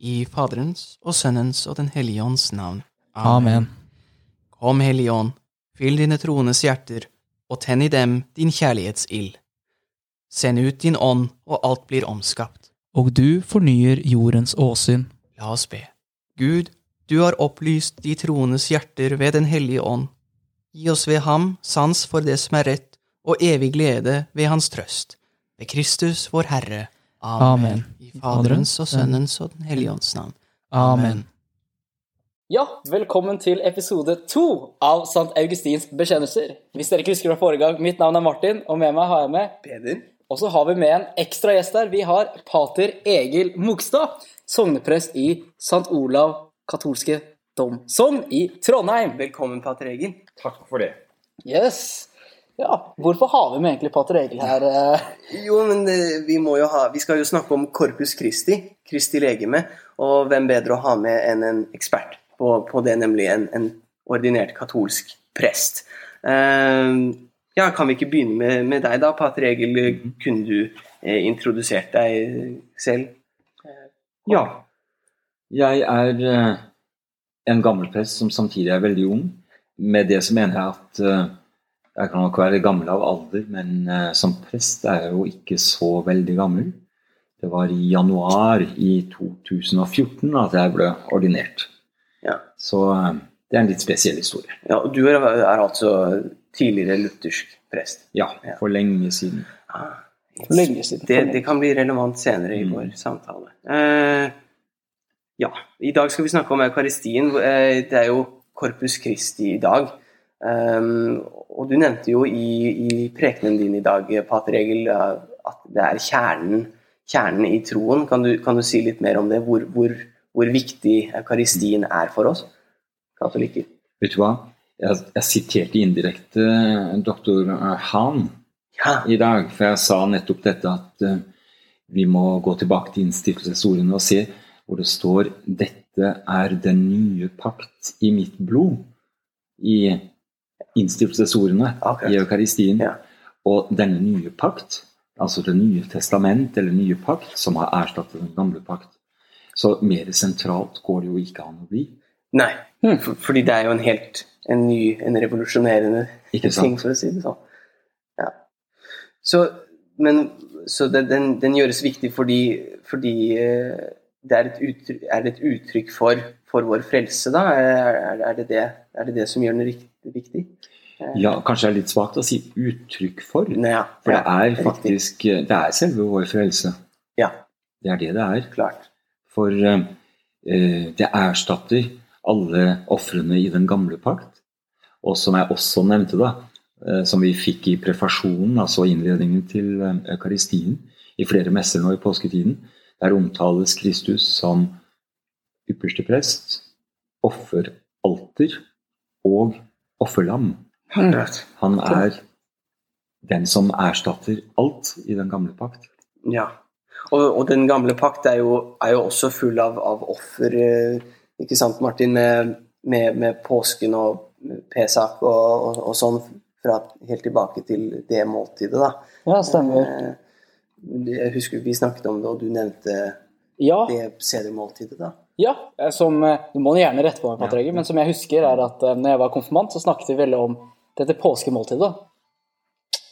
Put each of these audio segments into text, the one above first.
I Faderens og Sønnens og Den hellige ånds navn. Amen. Kom, Hellige Ånd, fyll dine troendes hjerter, og tenn i dem din kjærlighetsild. Send ut din ånd, og alt blir omskapt. Og du fornyer jordens åsyn. La oss be. Gud, du har opplyst de troendes hjerter ved Den hellige ånd. Gi oss ved ham sans for det som er rett, og evig glede ved hans trøst. Ved Kristus vår Herre. Amen. I Faderens og Sønnens og Den hellige ånds navn. Amen. Ja, velkommen til episode to av St. Augustins bekjennelser. Hvis dere ikke husker fra forrige gang, mitt navn er Martin, og med meg har jeg med Peder. Og så har vi med en ekstra gjest her. Vi har pater Egil Mogstad, sogneprest i St. Olav katolske domsogn i Trondheim. Velkommen, pater Egil. Takk for det. Yes. Ja, hvorfor har vi med egentlig pater Egil her? eh? Jo, men det, vi må jo ha Vi skal jo snakke om Corpus Christi, Kristi legeme, og hvem bedre å ha med enn en ekspert på, på det, nemlig en, en ordinert katolsk prest. Uh, ja, kan vi ikke begynne med, med deg, da, pater Egil? Kunne du eh, introdusert deg selv? Ja. Jeg er eh, en gammel prest som samtidig er veldig ung. Med det så mener jeg at eh, jeg kan nok være gammel av alder, men eh, som prest er jeg jo ikke så veldig gammel. Det var i januar i 2014 at jeg ble ordinert. Ja. Så eh, det er en litt spesiell historie. Ja, og Du er, er altså tidligere luthersk prest. Ja, for lenge siden. Ah, For lenge siden. Det, det kan bli relevant senere i Mm. vår samtale. Eh, ja, i dag skal vi snakke om eukaristien. Eh, det er jo Corpus Christi i dag. Um, og du nevnte jo i, i prekenen din i dag, pater Egil, eh, at det er kjernen, kjernen i troen. Kan du, kan du si litt mer om det? Hvor, hvor, hvor viktig eukaristien er for oss katolikker? Vet du hva? Jeg, jeg siterte indirekte doktor Hahn Ja, i dag, for jeg sa nettopp dette at uh, vi må gå tilbake til innstiftelsesordene og se hvor det står 'Dette er den nye pakt i mitt blod' i innstiftelsesordene okay. i eukaristien. Ja. Og denne nye pakt, altså Det nye testament eller nye pakt, som har erstattet den gamle pakt. Så mer sentralt går det jo ikke an å bli. Nei, for, fordi det er jo en helt en ny, en revolusjonerende ting, for å si det sånn. Ja. Så, men, så den, den, den gjøres viktig fordi, fordi eh, det er et uttrykk, er det et uttrykk for, for vår frelse, da? Er, er, det det, er det det som gjør den riktig? viktig? Ja, kanskje det er litt svakt å si uttrykk for. Nei, ja, For det er ja, faktisk Det er selve vår frelse. Ja, Det er det det er. klart. For eh, eh, det erstatter alle ofrene i den gamle pakt. Og som jeg også nevnte, da, uh, som vi fikk i prefasjonen, altså innledningen til uh, eukaristien, i flere messer nå i påsketiden, der omtales Kristus som ypperste prest, offeralter og offerlam. Han er den som erstatter alt i den gamle pakt. Ja. Og, og den gamle pakt er jo, er jo også full av, av offer, eh, ikke sant Martin, med, med, med påsken og Pesak og, og, og sånn, fra helt tilbake til det måltidet, da. Ja, stemmer. Eh, Jeg husker vi snakket om det, og du nevnte Ja, det sedermåltidet, da. ja eh, som, eh, du må gjerne rette på meg, Patrick, ja. men som jeg husker, er at eh, når jeg var konfirmant, så snakket vi veldig om dette påskemåltidet.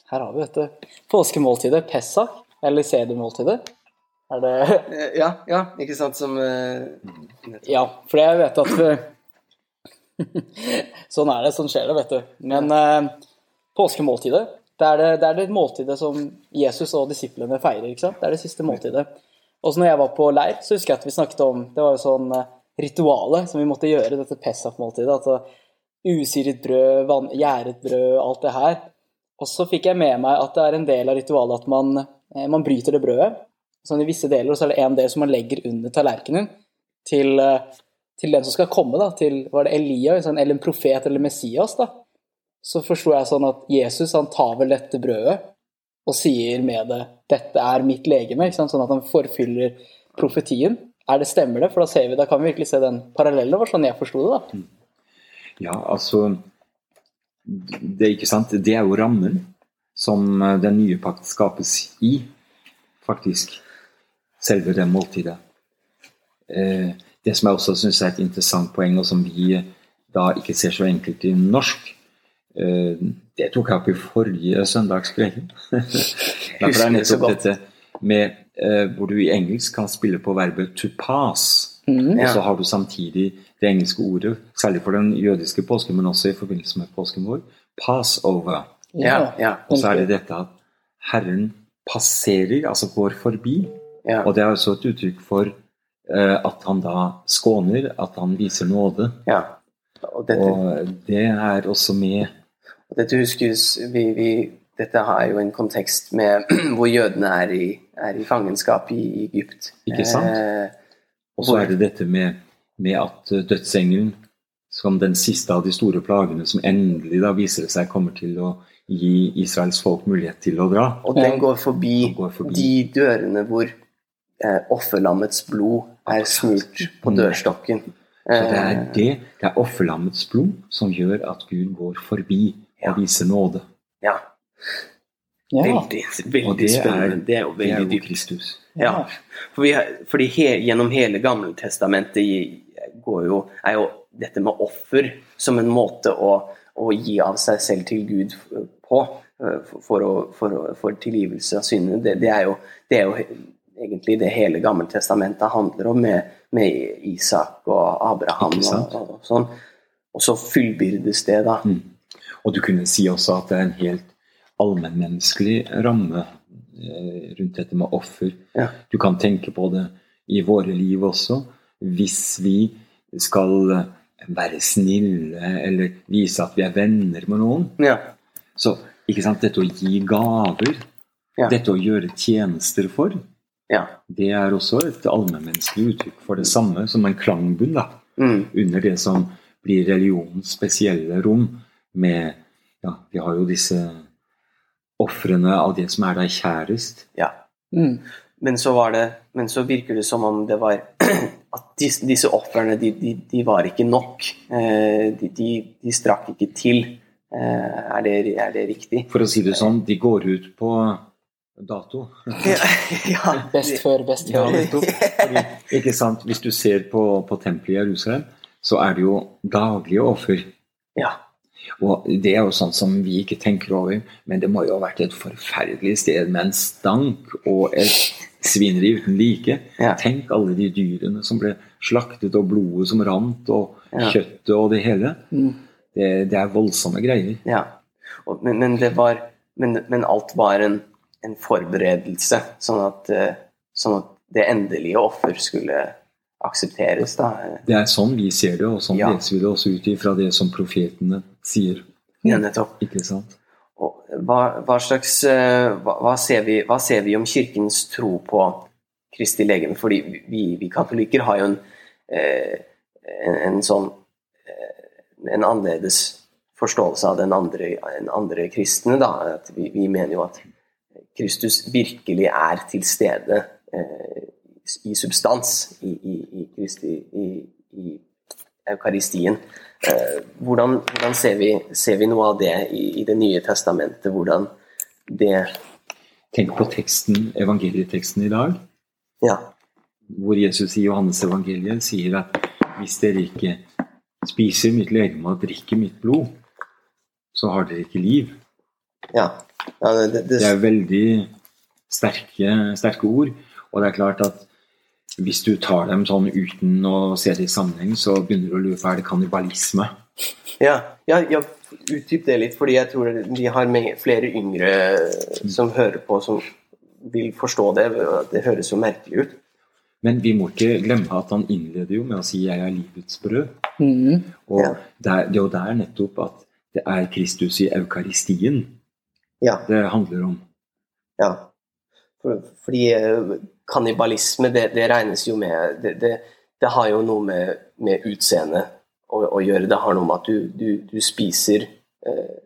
Her har vi dette påskemåltidet, Pesach, eller CD-måltidet. Er det Ja, ja, ikke sant, som nettopp. Ja, for jeg vet at Sånn er det, sånn skjer det, vet du. Men eh, påskemåltidet, det er det, det er det måltidet som Jesus og disiplene feirer. ikke sant? Det er det siste måltidet. Og så når jeg var på leir, så husker jeg at vi snakket om Det var jo sånn eh, rituale som vi måtte gjøre, dette Pesach-måltidet. Altså usyret brød, vann, gjæret brød, alt det her. Og så fikk jeg med meg at det er en del av ritualet at man, eh, man bryter det brødet. Sånn i visse deler, og så er det en del som man legger under tallerkenen til, eh, til den som skal komme, da, til var det Elia, sånn, eller en profet eller Messias, da. Så forsto jeg sånn at Jesus han tar vel dette brødet og sier med det 'Dette er mitt legeme', sånn at han forfyller profetien. Er det Stemmer det? For da ser vi, da kan vi virkelig se den parallellen. Det var sånn jeg forsto det. da. Ja, altså Det er ikke sant, det er jo rammen som eh, den nye pakt skapes i, faktisk. Selve det måltidet. eh, det som jeg også syns er et interessant poeng, og som vi eh, da ikke ser så enkelt i norsk, det tok jeg opp i forrige søndagskveld. Derfor er nettopp dette med eh, hvor du i engelsk kan spille på verbet 'to pass'. Mhm. Og så har du samtidig det engelske ordet, særlig for den jødiske påsken, men også i forbindelse med påsken vår, 'passover'. Ja, ja, Og så er det dette at Herren passerer, altså går forbi. ja. Og det er også et uttrykk for eh, at han da skåner, at han viser nåde. ja. Og Og det er også med Dette huskes vi, vi, Dette har jo en kontekst med hvor jødene er i, er i fangenskap i Egypt. Ikke sant? Eh, Og så er det dette med, med at eh, dødsengelen, som den siste av de store plagene, som endelig da viser det seg kommer til å gi Israels folk mulighet til å dra, og den går forbi, Den går forbi. de dørene hvor eh, offerlammets blod er smurt på Mm. dørstokken. Så det er Eh, det, det er offerlammets blod som gjør at Gud går forbi Ja. og vise nåde. Ja, Ja. veldig, veldig det er, spennende. Det er jo veldig dypt. Kristus. Ja, for vi, har- fordi he, gjennom hele Gamle Testamentet går jo, er jo dette med offer som en måte å, å gi av seg selv til Gud på eh, for, for, å, for, å, for tilgivelse av syndene. Det, det, er jo, det er jo egentlig det hele Gamle Testamentet handler om, med, med Isak og Abraham og, og, og sånn. Og så fullbyrdes det, da. Mm. Og du kunne si også at det er en helt allmennmenneskelig ramme eh, rundt dette med offer. Ja. Du kan tenke på det i våre liv også. Hvis vi skal være snille eller vise at vi er venner med noen, Ja. så ikke sant, dette å gi gaver, Ja. dette å gjøre tjenester for, ja. det er også et allmennmenneskelig uttrykk for det samme, som en klangbunn da, Mm. under det som blir religionens spesielle rom med ja, Vi har jo disse ofrene av det som er deg kjærest. ja. Mm. Men så, var det, men så virker det som om det var at disse, disse ofrene de, de, de var ikke nok. Eh, De, de, de strakk ikke til. Eh, Er det, er det riktig? For å si det sånn, de går ut på dato. ja, Best før, best før. Ja, Fordi, ikke sant? Hvis du ser på, på tempelet i Jerusalem, så er det jo daglige offer. ja. Og det er jo sånn som vi ikke tenker over, men det må jo ha vært et forferdelig sted med en stank og et svineri uten like. Ja. Tenk alle de dyrene som ble slaktet, og blodet som rant, og Ja. kjøttet og det hele. Mm. Det, det er voldsomme greier. ja. Og, men, men, det var, men, men alt var en, en forberedelse, sånn at, eh, sånn at det endelige offer skulle aksepteres. Da. Det er sånn vi ser det, og sånn Ja. leser vi det også ut ifra det som profetene sier. Ja, nettopp. Ikke sant? Og hva, hva slags eh, hva, hva, ser vi, hva ser vi om kirkens tro på Kristi legeme? Fordi vi, vi katolikker har jo en, eh, en, en sånn eh, en annerledes forståelse av den andre, den andre kristne. Da. At vi, vi mener jo at Kristus virkelig er til stede eh, i substans i, i, i i, i eukaristien. Eh, hvordan hvordan ser, vi, ser vi noe av det i, i Det nye testamentet? Hvordan det Tenk på teksten, evangelieteksten i dag, Ja. hvor Jesus i Johannes evangeliet sier at hvis dere ikke spiser mitt legeme og drikker mitt blod, så har dere ikke liv. ja. ja det, det, Det er veldig sterke, sterke ord, og det er klart at hvis du tar dem sånn uten å se det i sammenheng, så begynner du å lure på er det kannibalisme. ja, ja, ja, utdyp det litt, fordi jeg tror vi har flere yngre som hører på, som vil forstå det. Det høres jo merkelig ut. Men vi må ikke glemme at han innleder jo med å si 'jeg er livets brød'. Mm. Og Ja. det er jo der nettopp at det er Kristus i eukaristien Ja. det handler om. Ja. For, fordi eh, kannibalisme, det, det regnes jo med Det, det, det har jo noe med, med utseende å, å gjøre. Det har noe med at du, du, du spiser eh,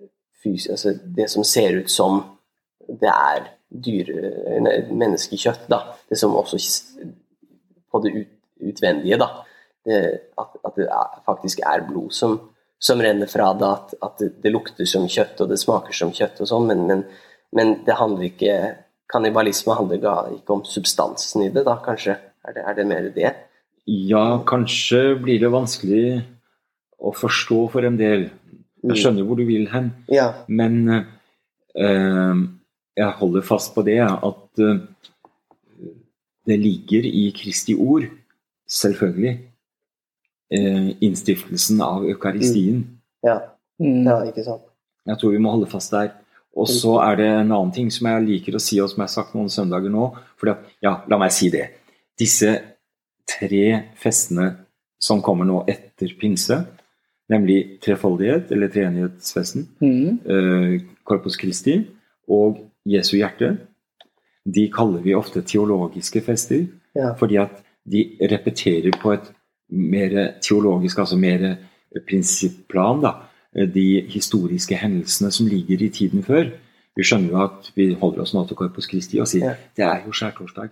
fys, altså det som ser ut som det er dyre, menneskekjøtt. Da. Det som også på det ut, utvendige, da. At, at det er, faktisk er blod som, som renner fra det, at, at det lukter som kjøtt og det smaker som kjøtt og sånn, men, men, men det handler ikke Kannibalisme handler da ikke om substansen i det, da kanskje? Er det, er det mer det? Ja, kanskje blir det vanskelig å forstå for en del. Jeg skjønner hvor du vil hen. Ja. Men eh, jeg holder fast på det, at eh, det ligger i Kristi ord, selvfølgelig, eh, innstiftelsen av eukaristien. Ja. Mm. ja, ikke sant. Jeg tror vi må holde fast der. Og så er det en annen ting som jeg liker å si, og som jeg har sagt noen søndager nå. fordi at, ja, La meg si det. Disse tre festene som kommer nå etter pinse, nemlig trefoldighet, eller treenighetsfesten, Mm. eh, Corpus Christi og Jesu hjerte, de kaller vi ofte teologiske fester, Ja. fordi at de repeterer på et mer teologisk, altså mer prinsipplan, da, de historiske hendelsene som ligger i tiden før. Vi skjønner jo at vi holder oss nå til Corpus Christi og sier Ja. det er jo skjærtorsdag.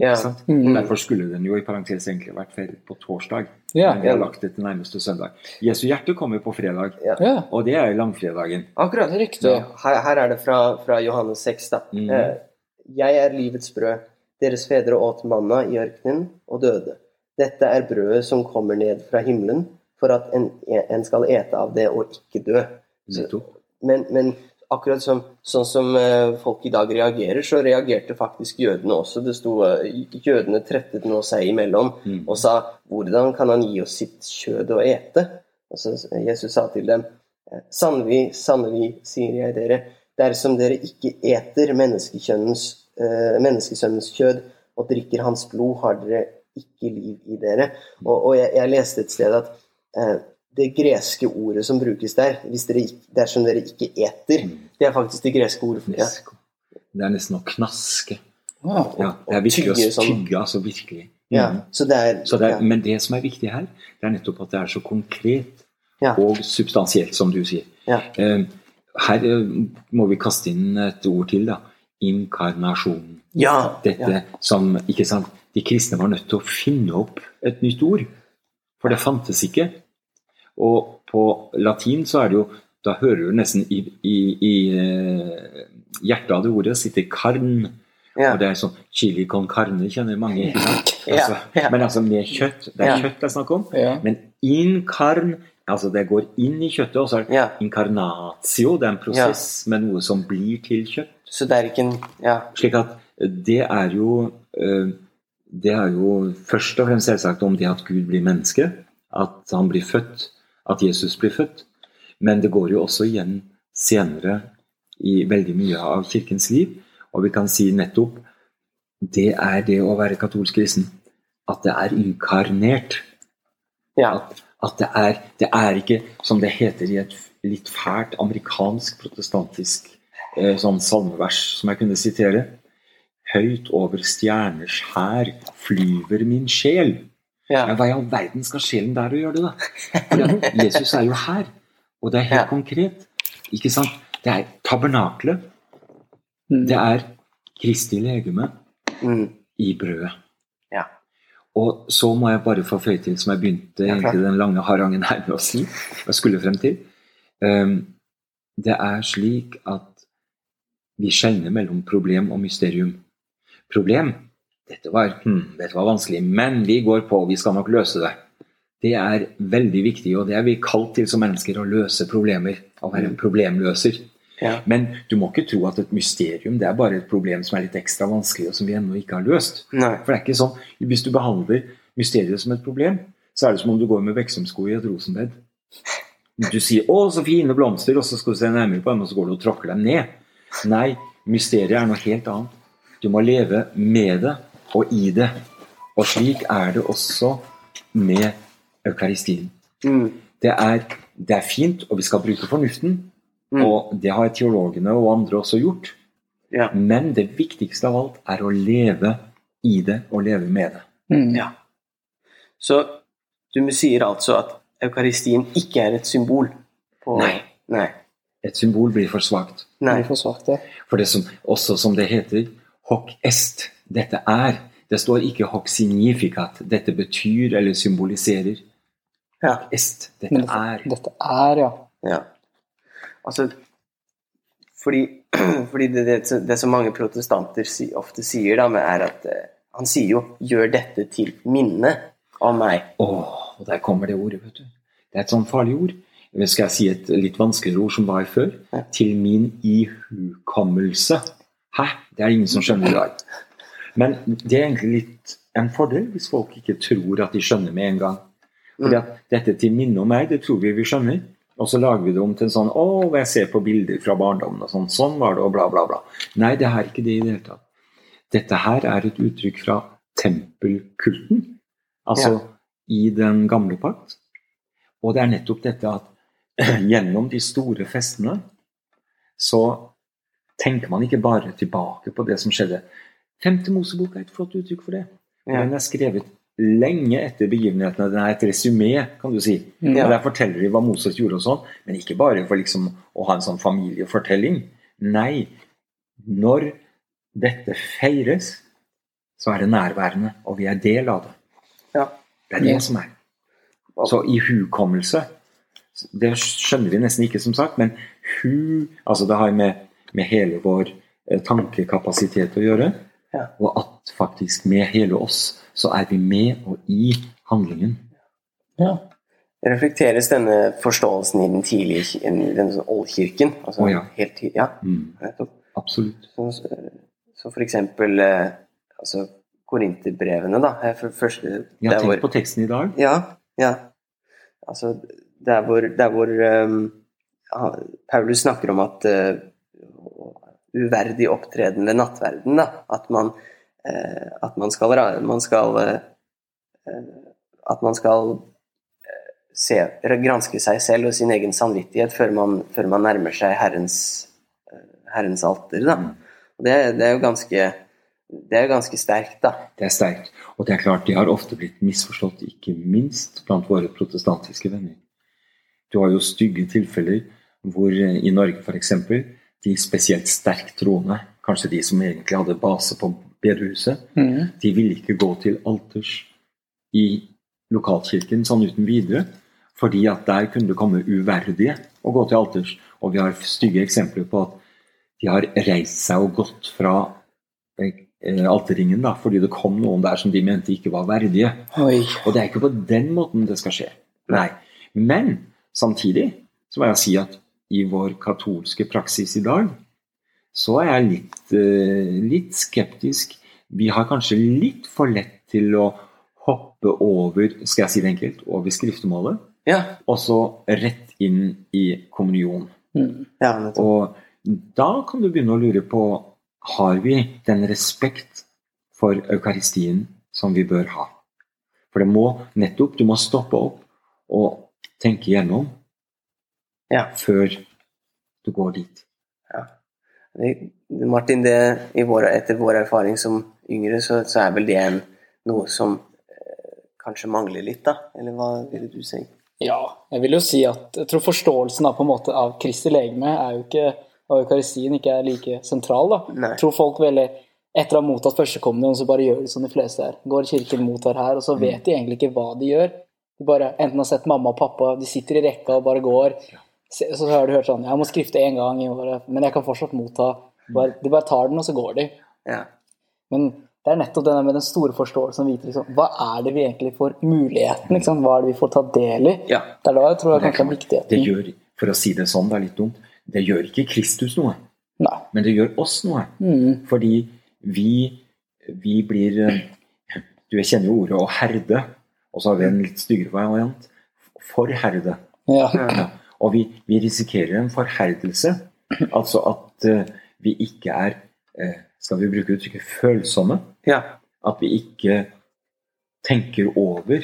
Ja. Mm. Derfor skulle den jo i parentes egentlig vært feiret på torsdag. Ja. Men vi har lagt det til nærmeste søndag. Jesu hjerte kommer på fredag, ja. og det er langfredagen. Akkurat. Riktig. Her, her er det fra, fra Johannes 6, da. Mhm. Eh, jeg er livets brød. Deres fedre åt manna i ørkenen og døde. Dette er brødet som kommer ned fra himmelen, for at en, en skal ete av det og ikke dø. Men, men akkurat som, sånn som eh, folk i dag reagerer, så reagerte faktisk jødene også. Det sto eh, Jødene trettet nå seg imellom Mm. og sa 'Hvordan kan han gi oss sitt kjød å ete?' Og så Jesus sa til dem eh, 'Sannelig, sannelig, sier jeg dere, dersom dere ikke eter menneskesønnens kjød og drikker hans blod, har dere ikke liv i dere.' Og, og jeg, jeg leste et sted at det greske ordet som brukes der, hvis dere, dersom dere ikke eter, det er faktisk det greske ordet for ja. Det er nesten å knaske. Ja, det er virkelig å tygge sånn. tygge, altså virkelig. ja. Mhm. Så det er, Så det er, ja. men det som er viktig her, det er nettopp at det er så konkret Ja. og substansielt, som du sier. Ja. Eh, Her eh, må vi kaste inn et ord til, da. Inkarnasjon. ja. Dette ja. som Ikke sant. De kristne var nødt til å finne opp et nytt ord, for det fantes ikke. Og på latin så er det jo Da hører du nesten i, i, i eh, hjertet av det ordet sitter karn. Ja. Og det er sånn chili con carne kjenner mange. Altså. Men altså med kjøtt. Det er kjøtt det er snakk om. Men inkarn Altså det går inn i kjøttet, og så er det Ja. incarnatio. Det er en prosess med noe som blir til kjøtt. Så det er ikke en Ja. Slik at det er jo eh, Det er jo først og fremst selvsagt om det at Gud blir menneske. At han blir født. At Jesus blir født. Men det går jo også igjen senere i veldig mye av kirkens liv. Og vi kan si nettopp det er det å være katolsk kristen. At det er inkarnert. ja. At, at det, er, det er ikke, som det heter i et litt fælt amerikansk protestantisk eh, sånn salmevers som jeg kunne sitere. Høyt over stjerners hær flyver min sjel. Ja. Hva i all verden skal sjelen der å gjøre det, da? For Jesus er jo her, og det er helt Ja. konkret. Ikke sant? Det er tabernaklet. Mm. Det er Kristi legeme Mm. i brødet. Ja. Og så må jeg bare få føye til, som jeg begynte Ja, egentlig den lange harangen her med å si, jeg skulle frem til. um, det er slik at vi skjelner mellom problem og mysterium. Problem dette var, hmm, dette var vanskelig, men vi går på, vi skal nok løse det. Det er veldig viktig, og det er vi kalt til som mennesker, å løse problemer. Å være en problemløser. Ja. Men du må ikke tro at et mysterium det er bare et problem som er litt ekstra vanskelig, og som vi ennå ikke har løst. Nei. For det er ikke sånn, Hvis du behandler mysteriet som et problem, så er det som om du går med Beksumsko i et rosenbed. Du sier 'Å, så fine blomster', og så skal du se nærmere på dem, og så går du og tråkker dem ned. Nei, mysteriet er noe helt annet. Du må leve med det og i det. Og slik er det også med eukaristien. Mm. Det er, det er fint, og vi skal bruke fornuften. Mm. Og det har teologene og andre også gjort. Ja. Men det viktigste av alt er å leve i det og leve med det. Mm. ja. Så du sier altså at eukaristien ikke er et symbol på Nei. Nei. Et symbol blir for svakt. Nei. For svakt, det. For det som, også som det heter, hoc est. Dette er. Det står ikke hoc significat. Dette betyr eller symboliserer. Ja. Est. Dette, Dette er. Dette er, ja. ja. Altså Fordi, fordi det, det, det som mange protestanter si, ofte sier, da, med er at eh, Han sier jo 'gjør dette til minne av meg. Åh, og der kommer det ordet, vet du. Det er et sånn farlig ord. Eller Skal jeg si et litt vanskeligere ord som var før? Ja. Til min ihukommelse. Hæ? Det er ingen som skjønner i dag. Men det er egentlig litt en fordel hvis folk ikke tror at de skjønner med en gang. Fordi at dette til minne om meg, det tror vi vi skjønner. Og så lager vi det om til en sånn Å, jeg ser på bilder fra barndommen og sånn. Sånn var det, og bla, bla, bla. Nei, det er ikke det i det hele tatt. Dette her er et uttrykk fra tempelkulten. Altså i den gamle pakt. Og det er nettopp dette at gjennom de store festene så tenker man ikke bare tilbake på det som skjedde. Femte Mosebok er et flott uttrykk for det. Ja. Den er skrevet lenge etter begivenhetene. Den er et resymé, kan du si. Ja. Og Der forteller de hva Moses gjorde og sånn, men ikke bare for liksom å ha en sånn familiefortelling. Nei, når dette feires, så er det nærværende, og vi er del av det. Ja. Det er det som er. Så ihukommelse, det skjønner vi nesten ikke, som sagt, men hu Altså, det har med, med hele vår eh, tankekapasitet å gjøre. Ja. Og at faktisk med hele oss, så er vi med og i handlingen. Ja. Reflekteres denne forståelsen i den tidlige i den sånn oldkirken? Altså, Å, ja. helt ja, Mm, absolutt. Så, så for eksempel eh, altså, Korinterbrevene, da. For første, Ja, tenk hvor- på teksten i dag. Ja, ja. Altså, der hvor, der hvor um, Paulus snakker om at eh, uverdig opptreden ved nattverden, da. At man, eh, at man skal, man skal eh, At man skal eh, se, granske seg selv og sin egen samvittighet før man, før man nærmer seg Herrens, eh, herrens alter, da. Det, det er jo ganske det er ganske sterkt, da. Det er sterkt. Og det er klart, de har ofte blitt misforstått, ikke minst blant våre protestantiske venner. Du har jo stygge tilfeller hvor eh, i Norge f.eks. de spesielt sterkt troende, kanskje de som egentlig hadde base på bedehuset, mm. de ville ikke gå til alters i lokalkirken sånn uten videre, fordi at der kunne det komme uverdige å gå til alters. Og vi har stygge eksempler på at de har reist seg og gått fra eh, alterringen da, fordi det kom noen der som de mente ikke var verdige. Oi. Og det er ikke på den måten det skal skje. Nei. Men samtidig så må jeg si at i vår katolske praksis i dag, så er jeg litt, eh, litt skeptisk. Vi har kanskje litt for lett til å hoppe over, skal jeg si det enkelt, over skriftemålet, Ja, og så rett inn i kommunion. Mm. ja. Og da kan du begynne å lure på har vi den respekt for eukaristien som vi bør ha. For det må nettopp, du må stoppe opp og tenke gjennom Ja. før du går dit. Det- Martin, det, i vår, etter vår erfaring som yngre, så, så er vel det en, noe som eh, kanskje mangler litt, da? Eller hva ville du si? Ja, jeg vil jo si at jeg tror forståelsen av, på en måte, av Kristi legeme er jo ikke, av eukaristien ikke er like sentral. da. Nei. Jeg tror folk veldig, etter å ha mottatt førstekommunion, så bare gjør de som de fleste er. Går kirken kirken, mottar her, og så vet de egentlig ikke hva de gjør. De bare enten har sett mamma og pappa, de sitter i rekka og bare går. Så har du hørt sånn Jeg må skrifte én gang i året, men jeg kan fortsatt motta. De bare tar den, og så går de. Ja. Men det er nettopp denne med den store forståelsen. vite liksom, Hva er det vi egentlig får muligheten? Liksom? Hva er det vi får ta del i? Ja. Det er da jeg tror jeg Det, kanskje er det viktigheten. gjør, for å si det sånn, det er litt dumt, det gjør ikke Kristus noe, Nei. men det gjør oss noe. Mm. Fordi vi, vi blir Du kjenner jo ordet 'å herde', og så har vi en litt styggere variant. Forherde. Ja. Ja. Og vi, vi risikerer en forherdelse. Altså at uh, vi ikke er eh, Skal vi bruke uttrykket følsomme? ja. At vi ikke tenker over.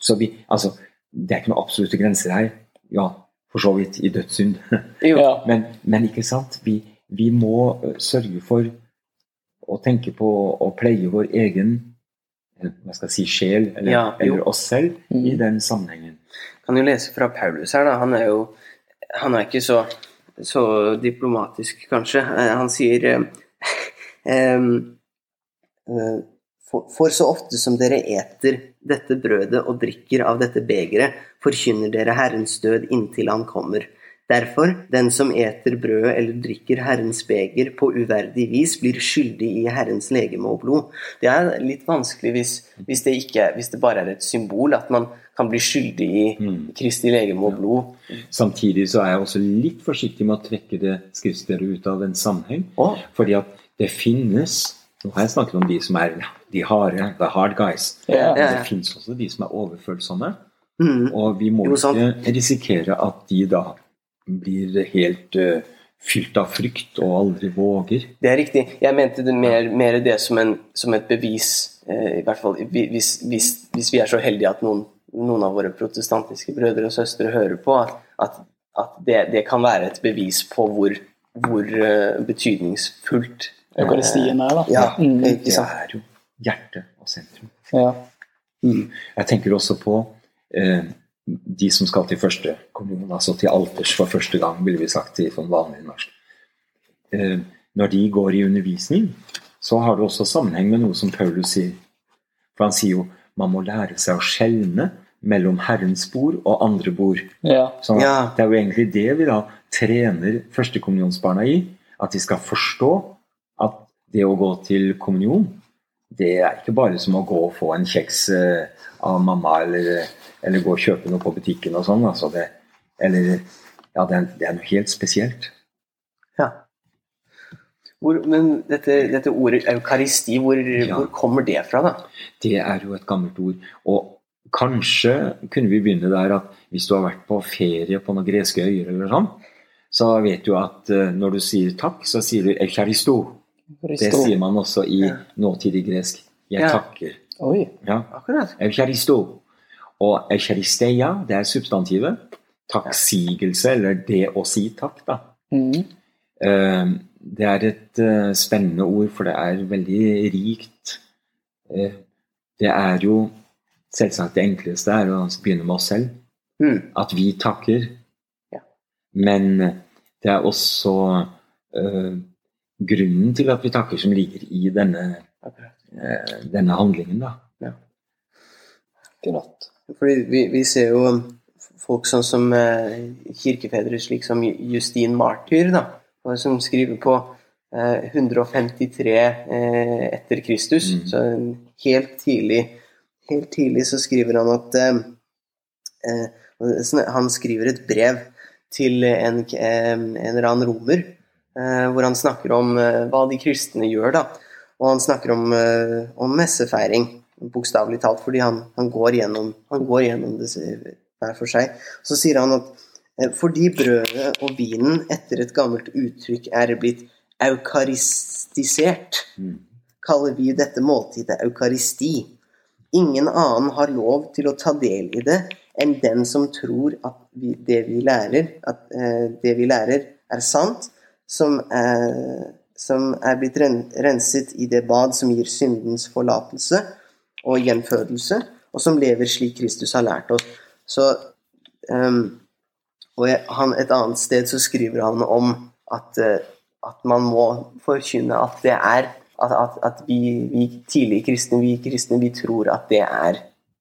Så vi Altså, det er ikke noen absolutte grenser her. Ja, for så vidt i dødssynd. Ja. Men, men ikke sant? Vi, vi må eh, sørge for å tenke på å pleie vår egen hva skal jeg si, sjel, eller, Ja, eller oss selv, Mm. i den sammenhengen. Kan jo lese fra Paulus her, da. Han er jo Han er ikke så, så diplomatisk, kanskje. Eh, Han sier eh, eh, for, for så ofte som dere eter dette brødet og drikker av dette begeret, forkynner dere Herrens død inntil Han kommer. Derfor, den som eter brødet eller drikker Herrens beger på uverdig vis, blir skyldig i Herrens legeme og blod. Det er litt vanskelig hvis, hvis, det, ikke, hvis det bare er et symbol, at man kan bli skyldig i Kristi legeme og blod. Samtidig så er jeg også litt forsiktig med å trekke det skriftstedet ut av en sammenheng. Å. Fordi at det finnes Nå har jeg snakket om de som er de harde, the hard guys. Ja. Men det finnes også de som er overfølsomme. Mm. Og vi må ikke risikere at de da blir helt uh, fylt av frykt og aldri våger. Det er riktig. Jeg mente det mer, mer det som, en, som et bevis, eh, i hvert fall hvis, hvis, hvis vi er så heldige at noen, noen av våre protestantiske brødre og søstre hører på, at, at, det, det kan være et bevis på hvor, hvor eh, betydningsfullt eh, Eukaristien er, da. Ja, Mm. Det er jo hjerte og sentrum. Ja. Jeg tenker også på eh, de som skal til første kommun, altså til alters for første gang, ville vi sagt i sånn vanlig norsk. Eh, når de går i undervisning, så har det også sammenheng med noe som Paulus sier. For han sier jo man må lære seg å skjelne mellom Herrens bord og andre bord. ja. Sånn Ja. Det er jo egentlig det vi da trener førstekommunionsbarna i. At de skal forstå at det å gå til kommunion, det er ikke bare som å gå og få en kjeks eh, av mamma, eller, eller gå og kjøpe noe på butikken og sånn. Altså det, eller Ja, det er, det er noe helt spesielt. Ja. Hvor, men dette, dette ordet eukaristi, hvor, Ja. hvor kommer det fra, da? Det er jo et gammelt ord. Og kanskje kunne vi begynne der at hvis du har vært på ferie på noen greske øyer eller sånn, så vet du at eh, når du sier takk, så sier du eukaristo. Det sier man også i Ja. nåtidig gresk. Jeg Ja. takker. Oi. Ja. Akkurat. Eukaristo. Og eukaristeia, det er substantivet. Takksigelse, eller det å si takk, da. Mm. Eh, Det er et eh, spennende ord, for det er veldig rikt. Det er jo selvsagt det enkleste er å begynne med oss selv. Mm. At vi takker. Ja. Men det er også eh, grunnen til at vi takker, som ligger i denne, eh, denne handlingen, da. Akkurat. Fordi vi, vi ser jo folk sånn som eh, kirkefedre, slik som Justin Martyr, da, som skriver på eh, 153 eh, etter Kristus. Mm. Så helt tidlig, helt tidlig så skriver han at eh, eh, Han skriver et brev til en, eh, en eller annen romer, eh, hvor han snakker om eh, hva de kristne gjør, da. Og han snakker om, eh, om messefeiring, bokstavelig talt, fordi han, han, går gjennom, han går gjennom det hver for seg. Så sier han at fordi brødet og vinen etter et gammelt uttrykk er blitt eukaristisert, Mm. kaller vi dette måltidet eukaristi. Ingen annen har lov til å ta del i det enn den som tror at vi, det, vi lærer, at, eh, det vi lærer, er sant, som er, som er blitt renset i det bad som gir syndens forlatelse og gjenfødelse, og som lever slik Kristus har lært oss. Så, um, og han, et annet sted så skriver han om at, eh, at man må forkynne at det er at, at, at vi, vi tidlige kristne, vi kristne, vi tror at det er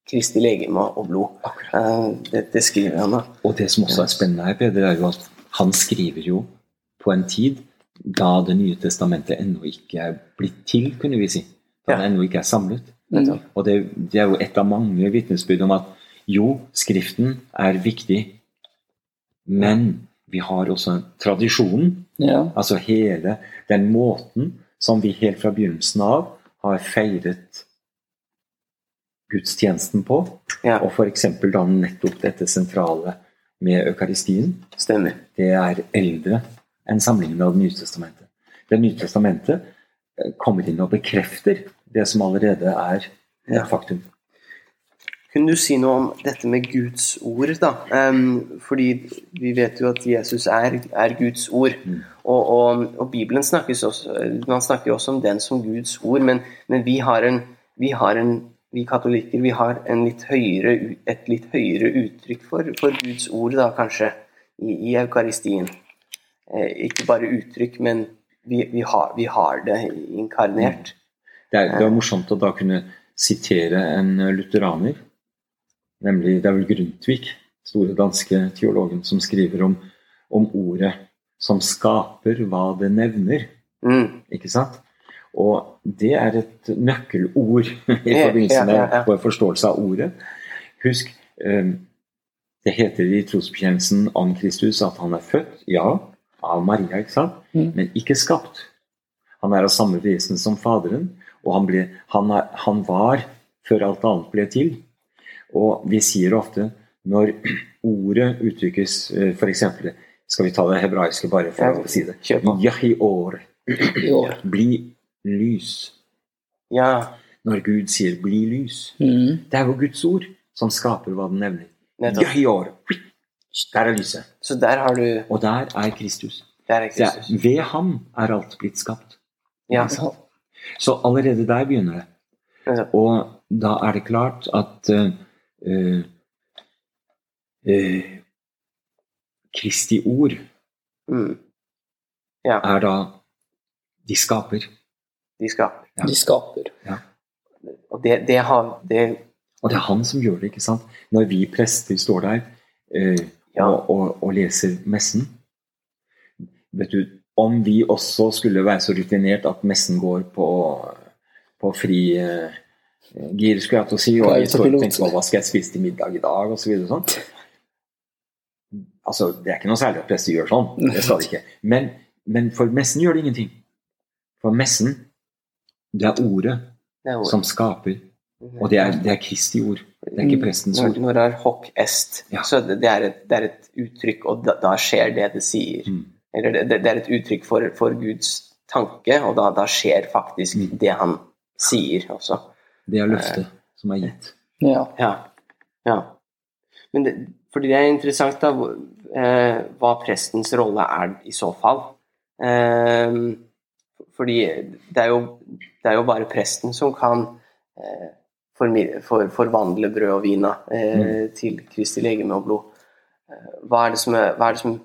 Kristi legeme og blod. Eh, det, det skriver han da. Og det som også er spennende her, Peder, er jo at han skriver jo på en tid da Det nye testamentet ennå ikke er blitt til, kunne vi si. Da det Ja. ennå ikke er samlet. Mm. Og det, det er jo et av mange vitnesbyrd om at jo, Skriften er viktig, men vi har også tradisjonen, Ja. altså hele den måten som vi helt fra begynnelsen av har feiret gudstjenesten på, Ja, og f.eks. da nettopp dette sentrale med eukaristien, stemmer. det er eldre enn samlingen av Det nye testamentet. Det nye testamentet eh, kommer inn og bekrefter det som allerede er et Ja. faktum. Kunne du si noe om dette med Guds ord, da? Um, fordi vi vet jo at Jesus er, er Guds ord. Mm. Og, og, og Bibelen snakkes også, man snakker også om den som Guds ord, men, men vi har en, vi har en vi katolikker vi har en litt høyere, et litt høyere uttrykk for, for Guds ord, da, kanskje, i, i eukaristien. Eh, ikke bare uttrykk, men vi, vi, har, vi har det inkarnert. Det er, det er morsomt å da kunne sitere en lutheraner, nemlig det er vel Grundtvig, store danske teologen, som skriver om om ordet som skaper hva det nevner. Mm. Ikke sant? Og det er et nøkkelord i forbindelse med ja, ja, ja. vår forståelse av ordet. Husk, eh, det heter i trosbekjennelsen om Kristus at han er født, ja, av Maria, ikke sant? Mm. men ikke skapt. Han er av samme vesen som Faderen, og han, ble, han, er, han var før alt annet ble til. Og vi sier ofte når ordet uttrykkes, f.eks. for eksempel, skal vi ta det hebraiske bare for å si det. Yahior, bli lys. Ja, Når Gud sier 'bli lys'. Mm. Det er jo Guds ord som skaper hva den nevner. Yahior. Der er lyset. Så der har du Og der er Kristus. Der er Kristus. er, ved ham er alt blitt skapt. Ja, Så allerede der begynner det. Og da er det klart at eh, eh, Kristi ord Mm. Ja, er da De skaper. de skaper. Ja. De skaper. Og det, det har det, Og det er han som gjør det, ikke sant? Når vi prester står der eh, Ja. og, og, og leser messen Vet du, om vi også skulle være så rutinert at messen går på, på fri eh, gir, skulle jeg til å si, og jeg står og tenker på hva skal jeg spise til middag i dag, osv. så sånn. Altså, det er ikke noe særlig at prester gjør sånn, det skal de ikke. Men, men for messen gjør det ingenting. For messen, det er ordet det er ordet. som skaper, og det er, det er Kristi ord. Det er ikke prestens ord. når det er hoc est, Ja. så det, det, er et, det er et uttrykk, og da, da skjer det det sier. Mm. Eller det, det er et uttrykk for, for Guds tanke, og da, da skjer faktisk Mm. det han sier også. Det er løftet som er gitt. Ja. Ja. ja. Men det, fordi det er interessant da, eh, hva prestens rolle er i så fall. Eh, fordi det er, jo, det er jo bare presten som kan eh, formidle- for, forvandle brød og vin eh, til Kristi legeme og blod. Eh, hva, er det som er, hva er det som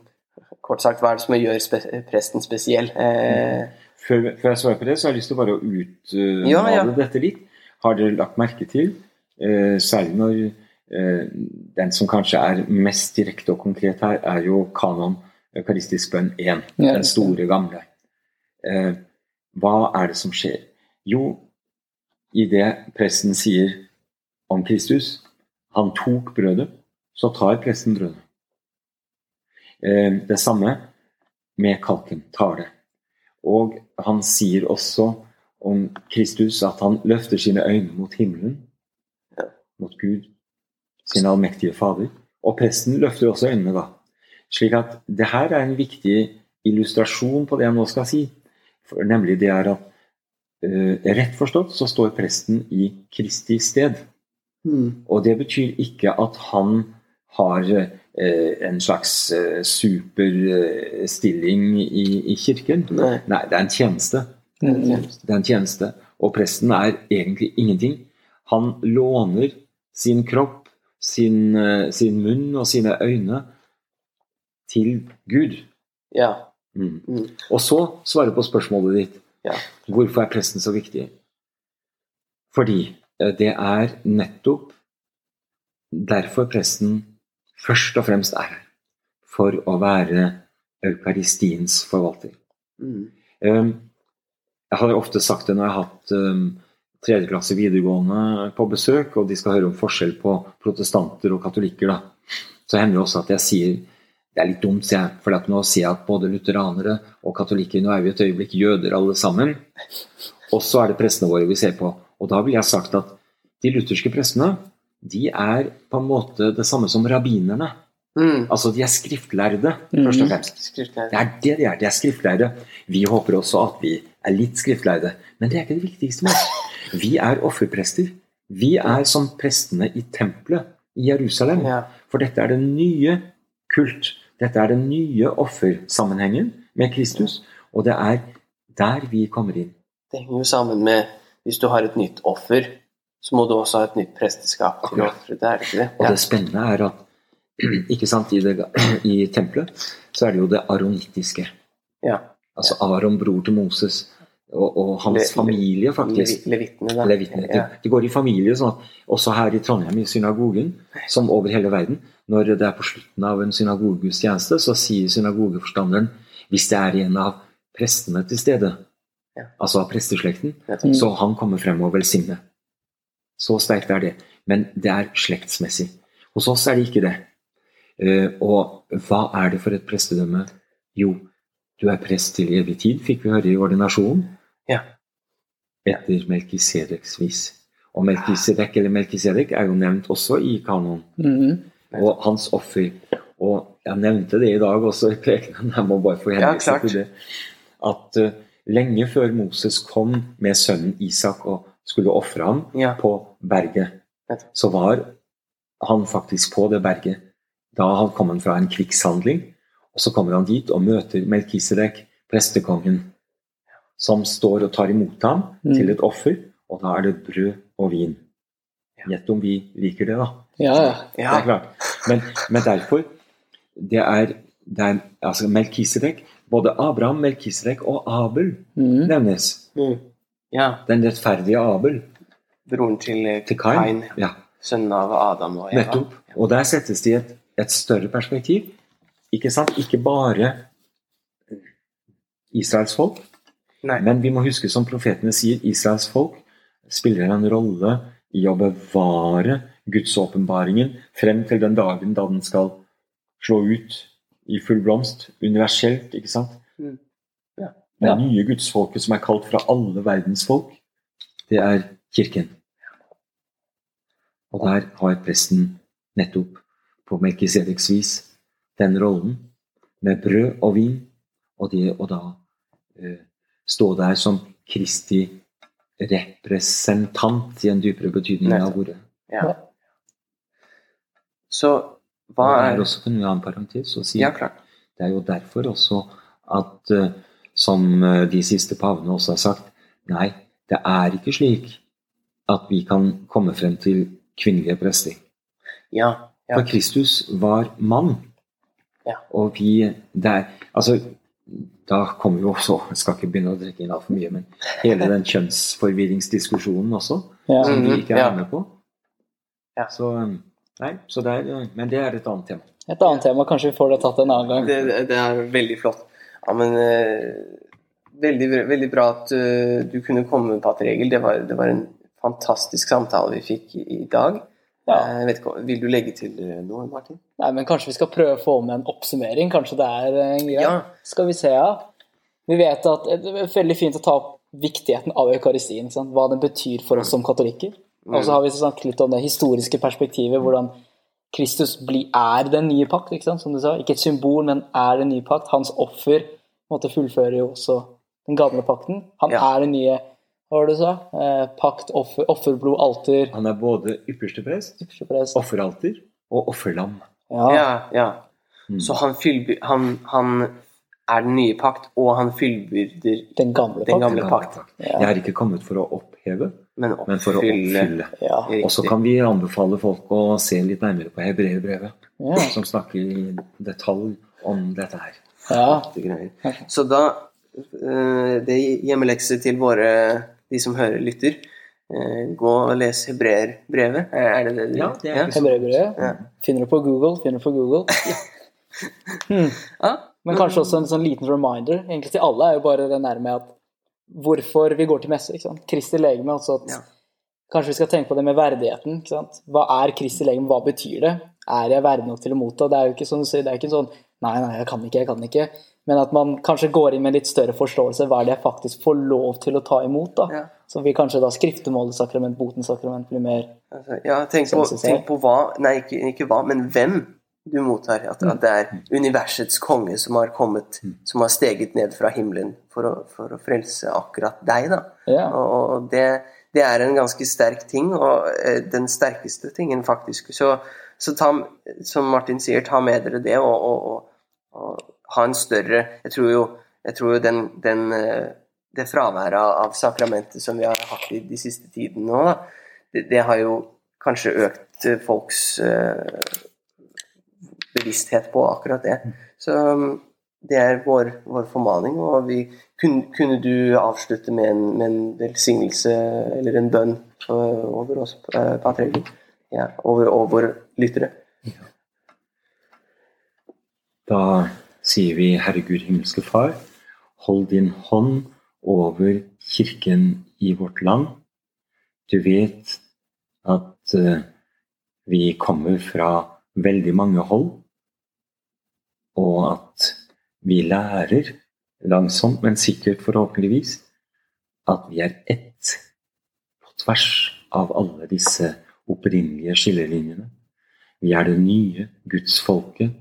Kort sagt, hva er det som gjør spe, presten spesiell? Eh, Før, før jeg svarer på det, så har jeg lyst til å bare utmale Ja, ja. dette litt. Har dere lagt merke til, eh, særlig når eh, den som kanskje er mest direkte og konkret her, er jo kanon eukaristisk bønn 1, Ja, den store gamle. Eh, hva er det som skjer? Jo, i det presten sier om Kristus, han tok brødet, så tar presten brødet. Eh, det samme med kalken, tar det. Og han sier også om Kristus at han løfter sine øyne mot himmelen, mot Gud, sin allmektige Fader. Og presten løfter også øynene, da. Slik at det her er en viktig illustrasjon på det jeg nå skal si. For, nemlig det er at uh, rett forstått så står presten i Kristi sted. Og det betyr ikke at han har uh, en slags uh, superstilling i, i kirken. Nei. Nei, det er en tjeneste. Det er en tjeneste. Og presten er egentlig ingenting. Han låner sin kropp, sin, eh, sin munn og sine øyne til Gud. ja. Mm. Mm. Og så svare på spørsmålet ditt. Ja. Hvorfor er presten så viktig? Fordi eh, det er nettopp derfor presten først og fremst er her. For å være eukaristiens forvalter. Mm. Um, Jeg har ofte sagt det når jeg har hatt um, tredje klasse videregående på besøk, og de skal høre om forskjell på protestanter og katolikker. Da. Så hender det også at jeg sier det er litt dumt, sier jeg, for nå sier jeg at både lutheranere og katolikker Nå er vi et øyeblikk jøder alle sammen. Og så er det prestene våre vi ser på. Og da ville jeg sagt at de lutherske prestene de er på en måte det samme som rabbinerne. Mm. Altså de er skriftlærde, mm. først og fremst. Skriftlærde. Det er det de er. De er skriftlærde. Vi håper også at vi er litt skriftlærde, men det er ikke det viktigste med oss. Vi er offerprester. Vi er som prestene i tempelet i Jerusalem. Ja. For dette er den nye kult. Dette er den nye offersammenhengen med Kristus, og det er der vi kommer inn. Det henger jo sammen med hvis du har et nytt offer, så må du også ha et nytt presteskap til å ofre. Det er ikke det? Og det spennende er at ikke sant, i, det, i tempelet så er det jo det aronittiske. ja. Altså Aron, bror til Moses, og, og hans Le- familie, faktisk. Le- Levittene, da. Levitene. Ja. Det, det går i familie, sånn at også her i Trondheim, i synagogen, som over hele verden, når det er på slutten av en synagogegudstjeneste, så sier synagogeforstanderen hvis det er en av prestene til stede, Ja. altså av presteslekten, så han kommer frem og velsigner. Så sterkt er det. Men det er slektsmessig. Hos oss er det ikke det. Eh, og hva er det for et prestedømme? Jo, du er prest til evig tid, fikk vi høre i ordinasjonen. Ja. Etter Melkisedeks vis. Og Melkisedek eller Melkisedek er jo nevnt også i kanoen. Mhm. Og hans offer. Og jeg nevnte det i dag også i prekenen, jeg må bare få henvise ja, til det. At uh, lenge før Moses kom med sønnen Isak og skulle ofre ham Ja. på berget, så var han faktisk på det berget. Da han kom han fra en krigshandling, og så kommer han dit og møter Melkisedek, prestekongen, som står og tar imot ham Mm. til et offer, og da er det brød og vin. Gjett om vi liker det, da. Ja, ja. Det er klart. Men, men derfor det er, det er altså Melkisedek Både Abraham, Melkisedek og Abel mm. nevnes. Mm. Ja. Den rettferdige Abel Broren til, eh, til Kain. Kain. Ja, Sønnen av Adam og Eva. nettopp. Og der settes de i et, et større perspektiv. Ikke sant? Ikke bare Israels folk, Nei. men vi må huske, som profetene sier, Israels folk spiller en rolle i å bevare Guds åpenbaringen frem til den dagen da den skal slå ut i full blomst. Universelt, ikke sant? Mm. Ja. Det nye gudsfolket som er kalt fra alle verdens folk, det er kirken. Og der har presten nettopp på Melkisedeks vis den rollen med brød og vin, og det å da eh, stå der som Kristi representant i en dypere betydning av ordet. Ja. Så hva Og er også en annen parentes å si Ja, klart. det er jo derfor også at, eh, som eh, de siste pavene også har sagt, nei, det er ikke slik at vi kan komme frem til kvinnelige prester. Ja. Ja. For Kristus var mann. Ja. Og vi der, altså, Da kommer jo også Jeg skal ikke begynne å drikke inn altfor mye, men hele den kjønnsforvirringsdiskusjonen også, Ja. som vi ikke ja. er med på. Ja. Så, eh, nei, så det er, eh, men det er et annet tema. Et annet tema, kanskje vi får det tatt en annen gang. Det, det- er veldig flott. Ja, men uh, veldig, veldig bra at uh, du kunne komme, Pater Egil. Det var, det var en fantastisk samtale vi fikk i, i dag. Ja. Eh, ikke, vil du legge til eh, noe, Martin? Nei, men kanskje vi skal prøve å få med en oppsummering. Kanskje det er eh, en greie. Ja. Skal vi se, ja. Vi vet at det er veldig fint å ta opp viktigheten av eukaristien. sant? Hva den betyr for oss som katolikker. Og så har vi snakket litt om det historiske perspektivet. Hvordan Kristus bli, er den nye pakt, ikke sant? som du sa. Ikke et symbol, men er den nye pakt. Hans offer måtte fullføre jo også den gamle pakten. Han Ja. er den nye hva var det du sa? Eh, pakt, offer, offerblod, alter Han er både ypperste prest, yppersteprest. offeralter og offerlam. Ja. Ja, ja. Mm. Så han, fyllby, han, han er den nye pakt, og han fyllbyrder Den gamle Den pakt. gamle pakt. Ja. Jeg er ikke kommet for å oppheve, men men for å oppfylle. Ja. Og så kan vi anbefale folk å se litt nærmere på hebreerbrevet, Ja. som snakker i detalj om dette her. ja. Så da eh, Det er hjemmelekse til våre de som hører, lytter. Eh, Gå og les hebreerbrevet. Er det det du Ja, det er ikke Hebreerbrevet. Ja. Finner du på Google, finner du på Google. Hmm. Ja. Men kanskje også en sånn liten reminder egentlig til alle er jo bare det nærme at hvorfor vi går til messe. ikke sant? Kristi legeme. altså at Ja. Kanskje vi skal tenke på det med verdigheten. ikke sant? Hva er Kristi legeme, hva betyr det? Er jeg verdig nok til å motta? Det er jo ikke sånn, det er ikke sånn Nei, nei, jeg kan ikke, jeg kan ikke. Men at man kanskje går inn med litt større forståelse. Hva er det jeg faktisk får lov til å ta imot? da? Ja. Så vil kanskje da skriftemålet sakrament, botens sakrament, bli mer Altså, Ja, tenk på, tenk på hva Nei, ikke, ikke hva, men hvem du mottar. At, at det er universets konge som har kommet, som har steget ned fra himmelen for å, for å frelse akkurat deg. da. Ja. Og, og det, det er en ganske sterk ting, og eh, den sterkeste tingen, faktisk. Så, så ta, som Martin sier, ta med dere det, og, og, og, og ha en større Jeg tror jo, jeg tror jo den, den, eh, det fraværet av, sakramentet som vi har hatt i de siste tidene nå, da, det, det har jo kanskje økt eh, folks eh, bevissthet på akkurat det. Så det er vår, vår formaning, og vi kunne, kunne du avslutte med en, med en velsignelse eller en bønn over oss, uh, Pater og, Ja, våre lyttere. lyttere? Da sier vi, Herre Gud, himmelske Far, hold din hånd over kirken i vårt land. Du vet at uh, vi kommer fra veldig mange hold, og at vi lærer langsomt, men sikkert forhåpentligvis, at vi er ett på tvers av alle disse opprinnelige skillelinjene. Vi er det nye gudsfolket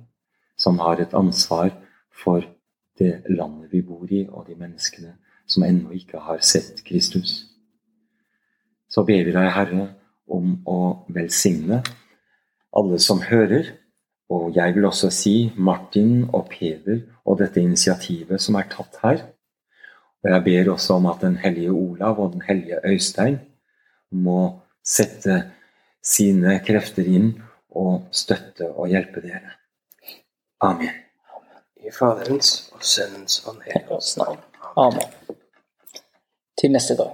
som har et ansvar for det landet vi bor i, og de menneskene som ennå ikke har sett Kristus. Så ber vi deg, Herre, om å velsigne alle som hører, og jeg vil også si Martin og Peder og dette initiativet som er tatt her. Og jeg ber også om at Den hellige Olav og Den hellige Øystein må sette sine krefter inn og støtte og hjelpe dere. Amen. I Faderens og Sønnens og Den hellige navn. Amen. Til neste gang.